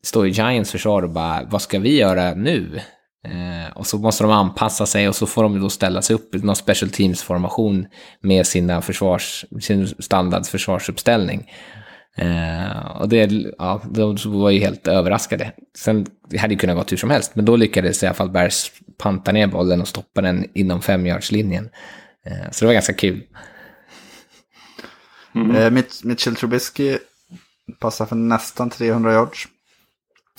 står ju Giants försvar och bara, vad ska vi göra nu? Eh, och så måste de anpassa sig och så får de då ställa sig upp i någon special teams-formation med sina försvars, sin standardförsvarsuppställning. Eh, och det, ja, de var ju helt överraskade. Sen det hade ju kunnat gått hur som helst, men då lyckades i alla fall Bears panta ner bollen och stoppa den inom femyardslinjen. Eh, så det var ganska kul.
Eh, Mitch, Mitchell Trubisky passar för nästan 300 yards.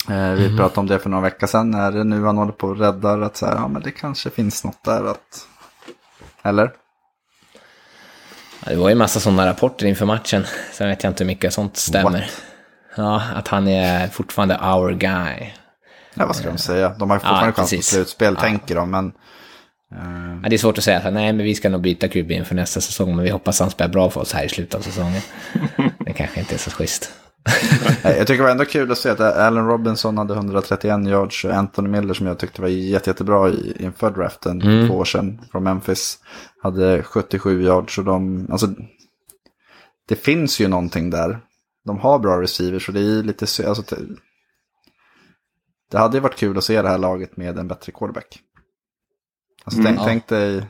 Eh, vi pratade om det för några veckor sedan. Är det nu han håller på och räddar att så här, ja men det kanske finns något där att... Eller?
Det var ju en massa sådana rapporter inför matchen. (laughs) Sen vet jag inte hur mycket sånt stämmer.
What?
Ja, att han är fortfarande our guy.
Ja, vad ska de säga? De har fortfarande
Ja,
chans på slutspel,
Ja.
tänker de. Men
Ja, det är svårt att säga att nej, men vi ska nog byta QB inför nästa säsong, men vi hoppas han spelar bra för oss här i slutet av säsongen. (laughs) det kanske inte är så schysst. (laughs)
jag tycker det var ändå kul att se att Allen Robinson hade 131 yards och Anthony Miller som jag tyckte var jätte, jättebra i, inför draften mm. två år sedan från Memphis hade 77 yards. Och de, alltså, det finns ju någonting där. De har bra receivers och det är lite alltså, det hade ju varit kul att se det här laget med en bättre quarterback. Alltså, mm, tänk, ja. tänk dig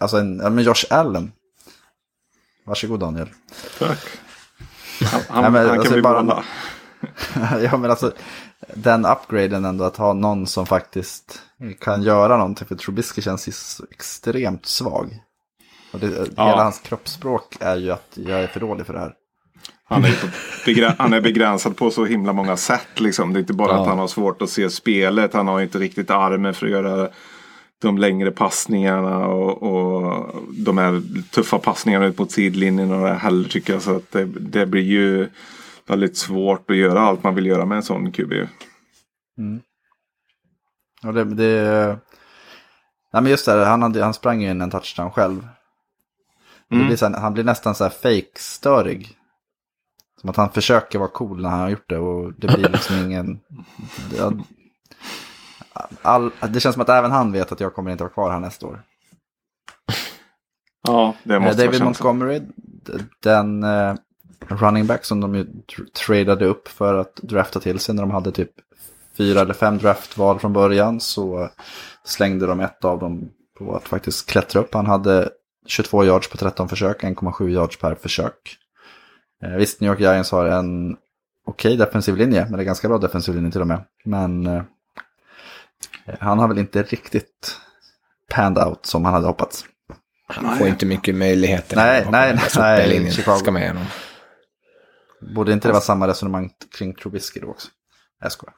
Alltså en, ja, men Josh Allen. Varsågod Daniel.
Tack. Han, han, Nej, men, han alltså, kan bli bara... (laughs)
ja men alltså den upgraden ändå att ha någon som faktiskt kan göra någonting. För Trubisky känns extremt svag. Och det, ja. Hela hans kroppsspråk är ju att jag är för dålig för det här.
Han är, han är begränsad på så himla många sätt. Liksom. Det är inte bara ja. att han har svårt att se spelet. Han har inte riktigt armen för att göra de längre passningarna och, och de här tuffa passningarna ut mot sidlinjen och det heller tycker jag. Så att det, det, blir ju väldigt svårt att göra allt man vill göra med en sån QB. Mm.
Och det, det, nej men just det, han, hade, han sprang ju in en touchdown själv. Mm. Blir här, han blir nästan så här fake-störig. Som att han försöker vara cool när han har gjort det och det blir liksom ingen... (laughs) all, det känns som att även han vet att jag kommer inte vara kvar här nästa år.
Ja, det måste
eh, David Montgomery, den uh, running back som de ju tradade upp för att drafta till sig när de hade typ fyra eller fem draftval från början så slängde de ett av dem på att faktiskt klättra upp. Han hade 22 yards på 13 försök, 1,7 yards per försök. Eh, visst, New York Giants har en okej okay defensiv linje, men det är ganska bra defensiv linje till och med. Men eh, han har väl inte riktigt panned out som han hade hoppats.
Han får inte mycket möjligheter.
Nej, nej, nej, nej Chicago. Ska med igenom. Borde inte det vara samma resonemang kring Trubisky då också? Jag skojar.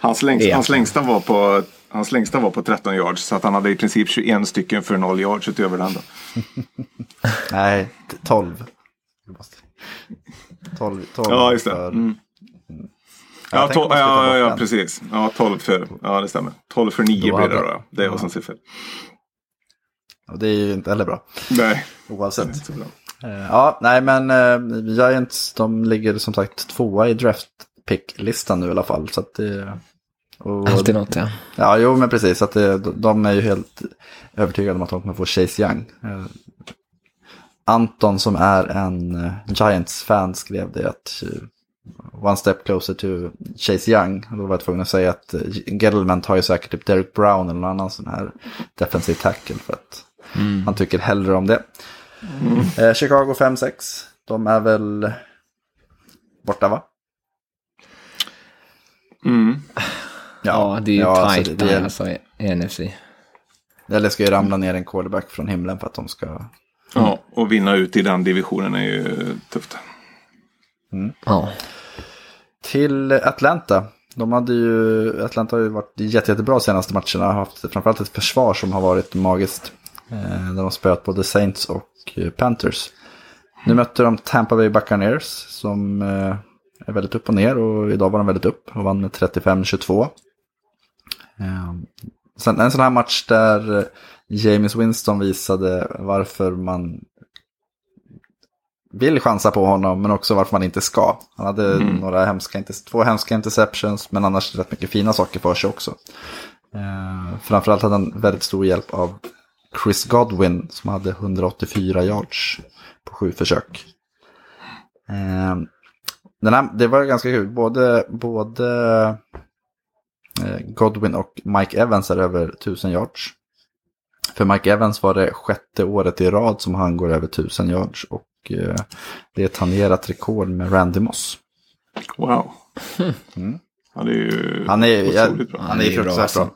hans, längst, hans, längsta var på, hans längsta var på 13 yards. Så att han hade i princip 21 stycken för 0 yards utöver den. Då. (laughs)
nej, 12. 12, 12
ja, just det. För... Mm. Ja, to- ja, ja, precis. Ja, 12 för, ja det stämmer. 12 för 9 blir det då. Det var som siffror.
Och det är ju inte heller bra.
Nej.
Oavsett. Uh, ja, nej men uh, Giants, de ligger som sagt tvåa i draft pick-listan nu i alla fall. Så att det,
och, Alltid något ja.
Ja, jo men precis. Att det, de är ju helt övertygade om att de kommer få Chase Young. Uh, Anton som är en Giants-fan skrev det att One step closer to Chase Young. Då var jag tvungen att säga att Gettleman tar ju säkert typ Derek Brown eller någon annan sån här defensiv tackle för att mm. han tycker hellre om det. Mm. Eh, Chicago 5-6. De är väl borta va?
Mm. Ja, ja, det är ju ja, alltså, tajt alltså, där alltså, i NFC.
Eller ska ju ramla ner en quarterback från himlen för att de ska...
Ja, och vinna ut i den divisionen är ju tufft.
Mm. Ja. Till Atlanta. De hade ju, Atlanta har ju varit jätte, jättebra senaste matcherna. Haft framförallt ett försvar som har varit magiskt. Eh, där de har spöat både Saints och eh, Panthers. Nu mötte de Tampa Bay Buccaneers som eh, är väldigt upp och ner. Och idag var de väldigt upp och vann med 35-22. Eh, sen en sån här match där eh, James Winston visade varför man vill chansa på honom men också varför man inte ska. Han hade mm. några hemska, två hemska interceptions men annars rätt mycket fina saker för sig också. Eh, framförallt hade han väldigt stor hjälp av Chris Godwin som hade 184 yards på sju försök. Eh, den här, det var ganska kul, både, både eh, Godwin och Mike Evans är över 1000 yards. För Mike Evans var det sjätte året i rad som han går över 1000 yards och det är tangerat rekord med Randy Moss.
Wow. (laughs) Mm. Han är ju
han är, otroligt bra. Han är fruktansvärt bra.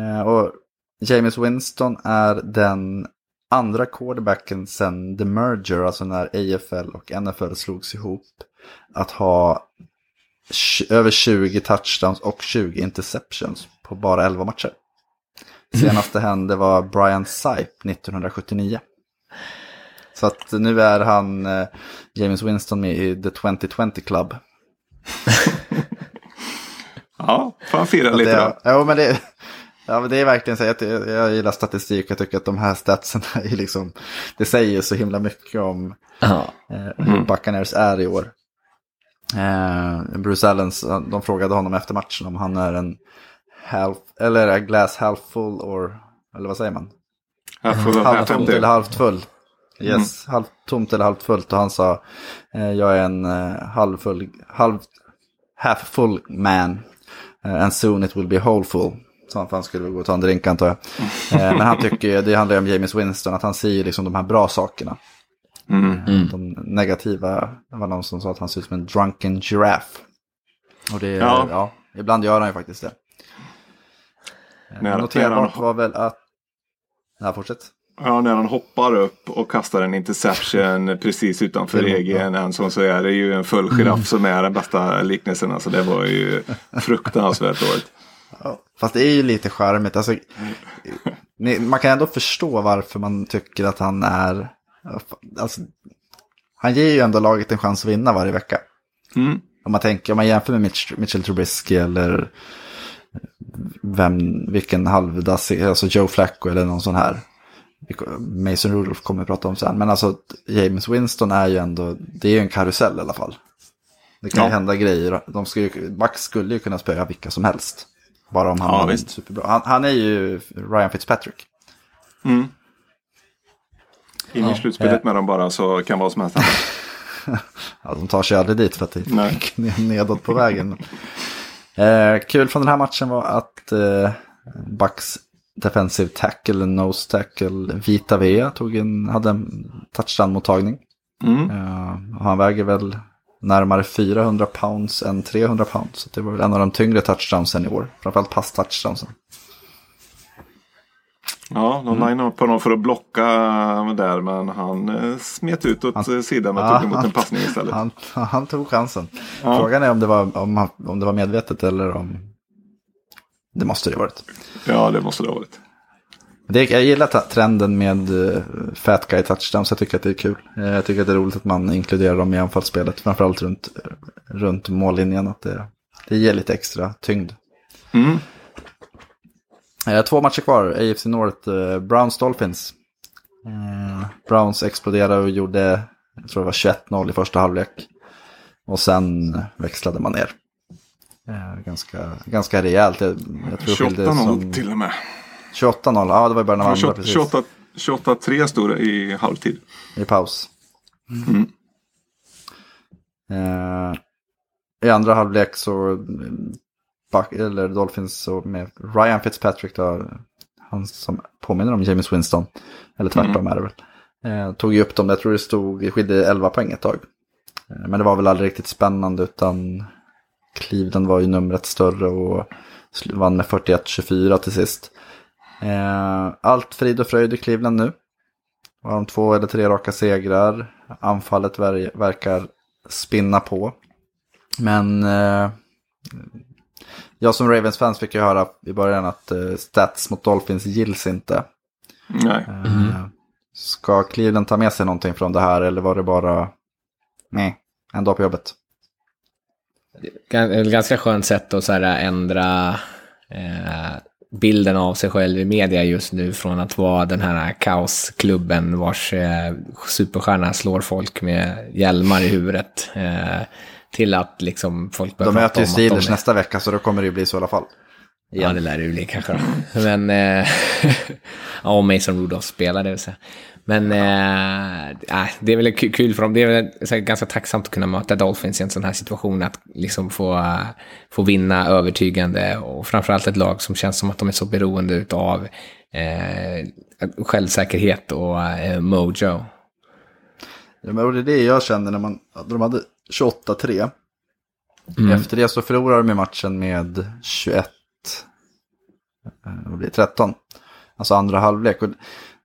Eh, och James Winston är den andra quarterbacken sen The Merger, alltså när AFL och NFL slogs ihop, att ha över 20 touchdowns och 20 interceptions på bara 11 matcher. (laughs) Senaste hände var Brian Sipe 1979. Så att nu är han eh, James Winston med i The 2020 Club. (laughs)
ja, får han fira lite
då. Ja, men det, Ja, men det är verkligen så. Jag, jag gillar statistik. Jag tycker att de här statsen (laughs) är liksom, det säger så himla mycket om
Ja.
eh, hur Buccaneers är i år. Eh, Bruce Allens, de frågade honom efter matchen om han är en half, eller glass half full or, eller vad säger man? Halvt
halv
tomt eller halvt full. Yes, halvt tomt eller halvt fullt. Och han sa, eh, jag är en eh, halvfull, halv, half full man. Eh, and soon it will be whole full. Så han, för han skulle gå och ta en drink antar jag. (laughs) Men han tycker, det handlar ju om James Winston, att han säger liksom de här bra sakerna. De negativa, det var någon som sa att han ser ut som en drunken giraffe. Och det, ja.
Ja.
ibland gör han ju faktiskt det.
När
Noterbart var väl att, ja fortsätt.
Ja, när han hoppar upp och kastar en interception (laughs) precis utanför
Mm.
egen en sån så är det ju en full giraff som är den bästa liknelsen. Alltså det var ju fruktansvärt dåligt.
Ja, fast det är ju lite charmigt. Alltså, man kan ändå förstå varför man tycker att han är... Alltså, han ger ju ändå laget en chans att vinna varje vecka.
Mm.
Om man tänker, om man jämför med Mitch, Mitchell Trubisky eller vem, vilken halvdass, alltså Joe Flacco eller någon sån här. Mason Rudolph kommer vi prata om sen. Men alltså James Winston är ju ändå, det är ju en karusell i alla fall. Det kan ju
Ja.
hända grejer. De skulle, Bucks skulle ju kunna spöa vilka som helst. Bara om han
Ja,
var superbra. Han, han är ju Ryan Fitzpatrick.
In i slutspelet med dem bara så kan vad som helst. (laughs)
Ja, de tar sig aldrig dit för att det är (laughs) nedåt på vägen. Eh, kul från den här matchen var att eh, Bucks defensive tackle, nose tackle, Vita Vea tog en, hade en touchdown-mottagning.
Mm.
Eh, och han väger väl närmare 400 pounds än 300 pounds. Så det var väl en av de tyngre touchdownsen i år. Framförallt pass-touchdownsen.
Ja, de
Mm.
lineade upp honom för att blocka där men han eh, smet ut åt
Han-
sidan och
Ja,
tog emot
han-
en passning istället.
Han, han tog chansen. Frågan är om det, var, om, om det var medvetet eller om... Det måste det ha varit.
Ja, det måste det ha varit.
Det, jag gillar trenden med uh, Fat Guy Touchdowns. Jag tycker att det är kul. Eh, jag tycker att det är roligt att man inkluderar dem i anfallsspelet. Framförallt runt, eh, runt mållinjen. Att det, det ger lite extra tyngd.
Mm.
Eh, två matcher kvar. AFC North. Browns Dolphins. Eh, Browns exploderade och gjorde, jag tror det var 21-0 i första halvlek. Och sen växlade man ner. Eh, ganska, ganska rejält. Jag, jag tror det skilde
28-0
som-
till och med.
28-0, ja det var i början av andra
28
precis.
28 28-3 stod det i halvtid.
I paus.
Mm.
Eh, I andra halvlek så, mm, back, eller Dolphins så med Ryan Fitzpatrick då, han som påminner om James Winston, eller tvärtom är det väl, eh, tog ju upp dem, jag tror det stod, skilde 11 poäng ett tag. Eh, men det var väl aldrig riktigt spännande utan Cleveland var ju numret större och vann med 41-24 till sist. Eh, allt frid och fröjd i Cleveland nu. Har de två eller tre raka segrar. Anfallet ver verkar spinna på. Men eh, jag som Ravens-fans fick ju höra i början att eh, stats mot Dolphins gills inte.
Nej.
Eh, ska Cleveland ta med sig någonting från det här eller var det bara nej, en dag på jobbet?
Ett ganska skönt sätt att så här ändra eh, bilden av sig själv i media just nu från att vara den här kaosklubben vars eh, superstjärna slår folk med hjälmar i huvudet. Eh, till att liksom folk börjar
De
prata
möter ju
om de
Steelers
är-
nästa vecka så då kommer det ju bli så i alla fall.
Ja, det lär det ju bli kanske. Men, eh, (laughs) ja, Mason Rudolph spelar det vill säga. Men eh, äh, det är väl ku- kul för dem. Det är väl ganska tacksamt att kunna möta Dolphins i en sån här situation. Att liksom få, få vinna övertygande och framförallt ett lag som känns som att de är så beroende av eh, självsäkerhet och eh, mojo.
Ja, men det är det jag känner när man, de hade 28-3.
Mm.
Efter det så förlorar de i matchen med 21, eh, vad blir det, 13. Alltså andra halvlek. Och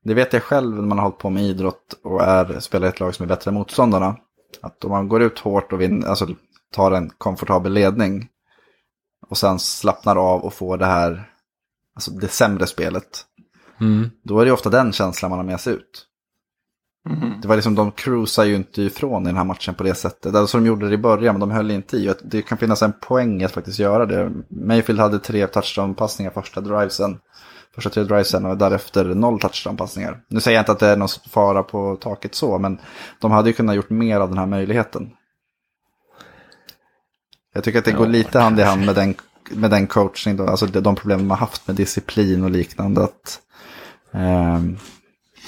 det vet jag själv när man har hållit på med idrott och är, spelar i ett lag som är bättre än motståndarna. Att om man går ut hårt och vinner, alltså tar en komfortabel ledning och sen slappnar av och får det här, alltså det sämre spelet.
Mm.
Då är det ofta den känslan man har med sig ut. Det var liksom, de cruisar ju inte ifrån i den här matchen på det sättet. Alltså de gjorde det i början, men de höll inte i. Det kan finnas en poäng att faktiskt göra det. Mayfield hade tre touchdown-passningar första drivesen. Första tre drivesen och därefter noll touchdown-passningar. Nu säger jag inte att det är någon fara på taket så, men de hade ju kunnat gjort mer av den här möjligheten. Jag tycker att det går lite hand i hand med den, med den coaching, då, alltså de problem har haft med disciplin och liknande. Att, ehm,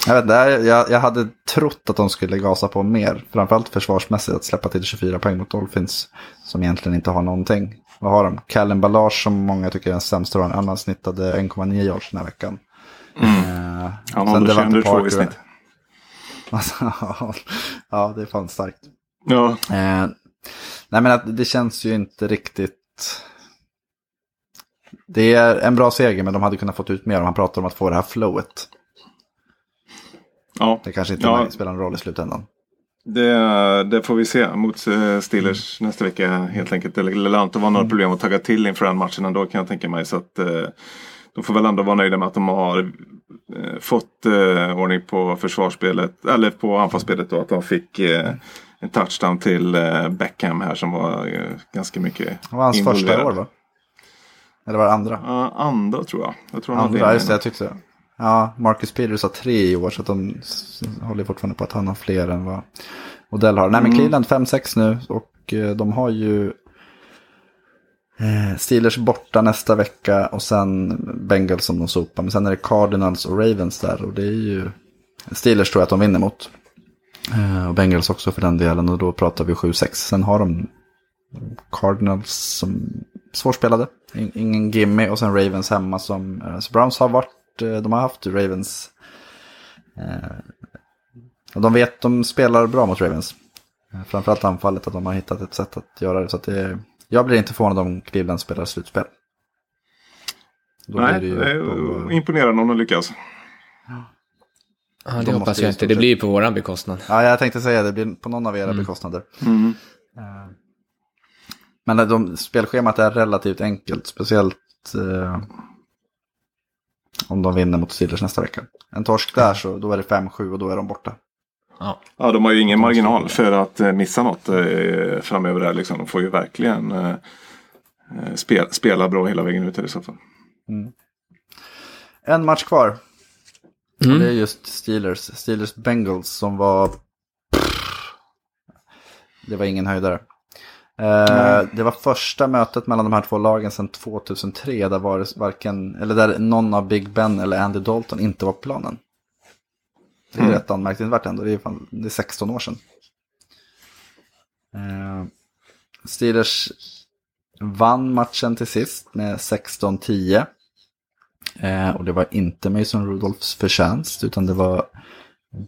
jag, vet, inte, jag, jag hade trott att de skulle gasa på mer, framförallt försvarsmässigt, att släppa till 24 poäng mot Dolphins, som egentligen inte har någonting. Vad har de? Callum Ballage som många tycker är den sämsta, han snittade 1,9 yards den här veckan.
Mm. Eh, Han håller 22 i snitt.
ja, det är fan starkt.
Ja.
Eh, nej men att det känns ju inte riktigt... Det är en bra seger men de hade kunnat fått ut mer om man pratar om att få det här flowet.
Ja.
Det kanske inte
ja.
spelar någon roll i slutändan.
Det, det, får vi se mot eh, Steelers mm. nästa vecka helt enkelt. Det lär inte vara några mm. problem att tagga till inför den matchen ändå kan jag tänka mig. Så att, eh, de får väl ändå vara nöjda med att de har eh, fått ordning på försvarsspelet, eller på anfallsspelet och att de fick en touchdown till Beckham här som var ganska mycket
Det var hans involverad. första år va? Eller var det andra?
Ja, andra tror jag. jag tror
andra, just det, jag tyckte det. Ja, Marcus Peters har tre i år så de håller fortfarande på att han har fler än vad Odell har. Nej men mm. Cleveland 5-6 nu och eh, de har ju eh, Steelers borta nästa vecka och sen Bengals som de sopar. Men sen är det Cardinals och Ravens där och det är ju Steelers tror jag att de vinner mot. Eh, och Bengals också för den delen och då pratar vi 7-6. Sen har de Cardinals som svårspelade. Ingen gimme och sen Ravens hemma som Browns har varit Eh, de har haft Ravens. Eh, och de vet, de spelar bra mot Ravens. Eh, framförallt anfallet, att de har hittat ett sätt att göra det. Så att det, jag blir inte förvånad om Cleveland spelar slutspel.
Då Nej, det, det är på... imponerande om de lyckas.
Ja, det de hoppas jag inte. Det blir på våran bekostnad.
Ja, jag tänkte säga det blir på någon av era mm. bekostnader.
Mm.
Men de, spelschemat är relativt enkelt, speciellt om de vinner mot Steelers nästa vecka. En torsk där så då är det 5-7 och då är de borta.
Ja. ja, de har ju ingen marginal för att eh, missa något eh, framöver. Där, liksom. De får ju verkligen eh, spela, spela bra hela vägen ut i så fall.
Mm. En match kvar. Mm. Och det är just Steelers. Steelers Bengals som var... Det var ingen höjdare. Mm. Det var första mötet mellan de här två lagen sedan 2003 där, var varken, eller där någon av Big Ben eller Andy Dalton inte var på planen. Det är mm. rätt anmärkningsvärt ändå, det är, fan, det är 16 år sedan. Uh, Steelers vann matchen till sist med 16-10. Uh, och det var inte Mason Rudolphs förtjänst utan det var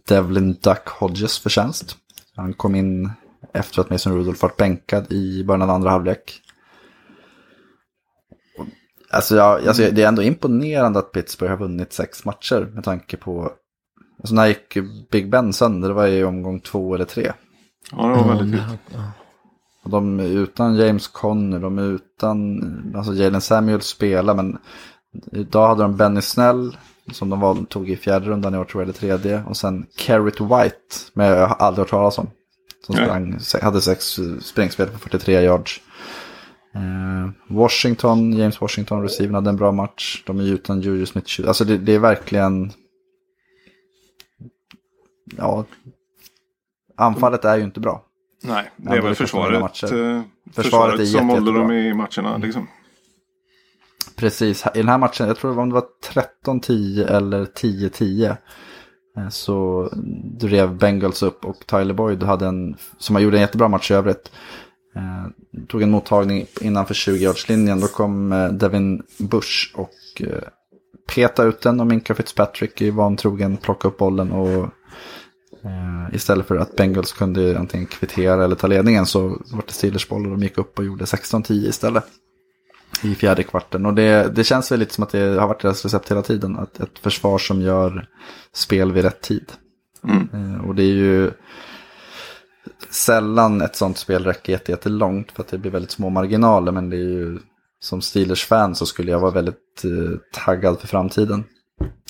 Devlin Duck Hodges förtjänst. Han kom in efter att Mason Rudolph varit bänkad i början av andra halvlek. Alltså, jag, alltså det är ändå imponerande att Pittsburgh har vunnit sex matcher med tanke på... Alltså när gick Big Ben sönder? Det var i omgång två eller tre.
Ja, det var väldigt mm.
Och de är utan James Conner, de är utan... Alltså Jalen Samuels spelar, men idag hade de Benny Snell som de var, tog i fjärde rundan i år tror jag, eller tredje. Och sen Carrot White, men jag har aldrig hört talas om. Som sprang, hade sex sprängspel på 43 yards. Eh, Washington, James Washington, receiven hade en bra match. De är utan Julius Smith. Alltså det, det, är verkligen... Ja, anfallet är ju inte bra.
Nej, det är väl försvaret, eh, försvaret, försvaret är som håller dem i matcherna. Liksom.
Precis, i den här matchen, jag tror det var 13-10 eller 10-10. Eh, så drev Bengals upp och Tyler Boyd hade en, som gjorde en jättebra match i övrigt. Eh, tog en mottagning innanför 20-yardslinjen. Då kom eh, Devin Bush och eh, peta ut den och Minka Fitzpatrick i vantrogen plocka upp bollen. Och eh, istället för att Bengals kunde antingen kvittera eller ta ledningen så var det Steelers boll och de gick upp och gjorde 16-10 istället i fjärde kvarten. Och det, det känns väl lite som att det har varit deras recept hela tiden. Att ett försvar som gör spel vid rätt tid.
Mm.
Eh, och det är ju sällan ett sånt spel räcker jättelångt för att det blir väldigt små marginaler. Men det är ju som Steelers-fan så skulle jag vara väldigt eh, taggad för framtiden.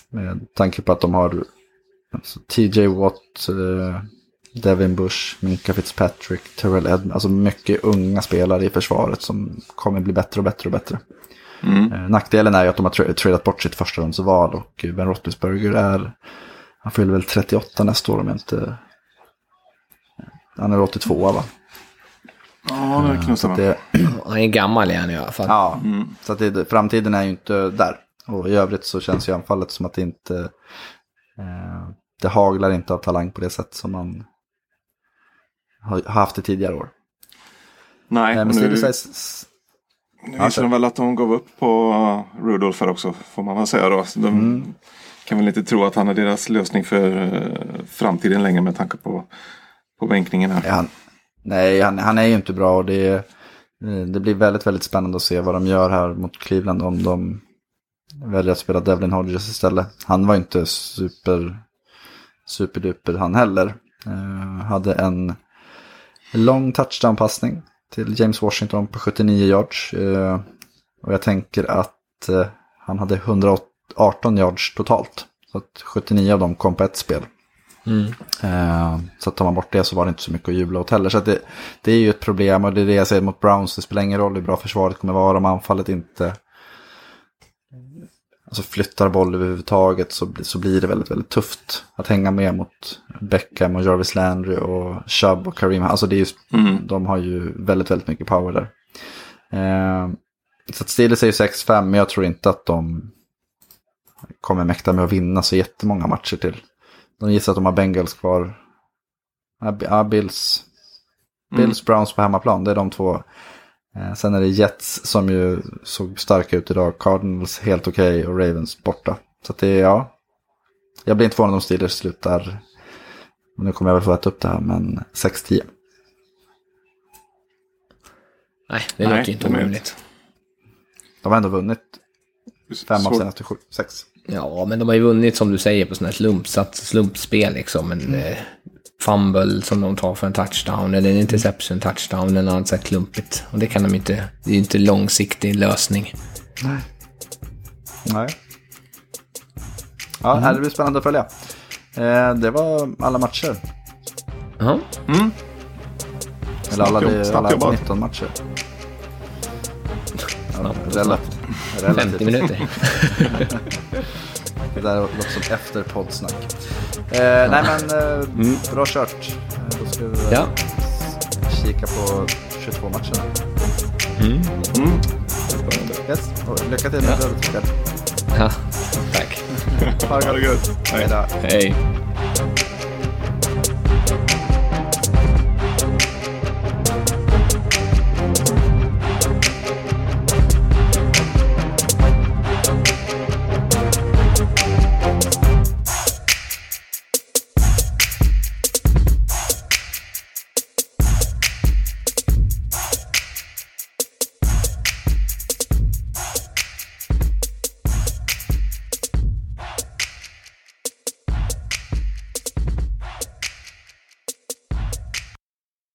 Med tanke på att de har alltså, TJ Watt, eh, Devin Bush, Minka Fitzpatrick, Terrell Edmonds. Alltså mycket unga spelare i försvaret som kommer bli bättre och bättre och bättre. Eh, nackdelen är ju att de har tra- tradat bort sitt första rundsval och Ben Roethlisberger är, han fyller väl 38 nästa år om jag inte... Han är 82 va?
Ja, det kan
att
stämma.
det, (clears throat)
Han är gammal igen i alla fall.
Ja, så att det, framtiden är ju inte där. Och i övrigt så känns ju anfallet som att det inte... Eh, det haglar inte av talang på det sätt som man har haft det tidigare år.
Nej,
Eh, men
nu,
Steelers
nu visar de väl att de gav upp på Rudolf här också, får man väl säga då. De
Mm.
kan väl inte tro att han är deras lösning för eh, framtiden längre med tanke på, på bänkningen här.
Ja, han, nej, han, han är ju inte bra och det, det blir väldigt, väldigt spännande att se vad de gör här mot Cleveland om de väljer att spela Devlin Hodges istället. Han var inte super, superduper han heller. Eh, hade en lång touchdown-passning till James Washington på 79 yards. Eh, och jag tänker att eh, han hade 118 yards totalt. Så att 79 av dem kom på ett spel. Eh, så tar man bort det så var det inte så mycket att jubla åt heller. Så det, det är ju ett problem och det är det jag säger mot Browns. Det spelar ingen roll hur bra försvaret kommer vara om anfallet inte alltså flyttar boll överhuvudtaget så, så blir det väldigt, väldigt tufft att hänga med mot Beckham och Jarvis Landry och Chubb och Kareem. Alltså det är just, de har ju väldigt, väldigt mycket power där. Eh, så att Steelers är ju 6-5 men jag tror inte att de kommer mäkta med att vinna så jättemånga matcher till. De gissar att de har Bengals kvar. Ja, Bills. Bills, Browns på hemmaplan. Det är de två. Eh, sen är det Jets som ju såg starka ut idag. Cardinals helt okej och Ravens borta. Så att det är, ja. Jag blir inte förvånad om Steelers slutar. Nu kommer jag väl få äta upp det här, men 6-10.
Nej, det
Nej,
låter ju inte omöjligt.
De har ändå vunnit fem av senaste sju, sex.
Ja, men de har ju vunnit som du säger på sådana här slumpsatt slumpspel liksom. En eh, fumble som de tar för en touchdown eller en interception touchdown eller något sånt här klumpigt. Och det kan de inte, det är ju inte långsiktig lösning.
Nej. Ja, det blir spännande att följa. Eh, det var alla matcher.
Ja,
Eller alla, alla
jobbat.
19 matcher. Ja, relativt.
50 minuter. (laughs) (laughs)
Det där låter som efter poddsnack. Eh, nej men, eh, bra kört. Eh, då ska vi
Ja.
kika på 22 matcherna. Yes. Och lycka till med brödet ikväll.
ja, tack.
Ha det gott. Hej då.
Hej.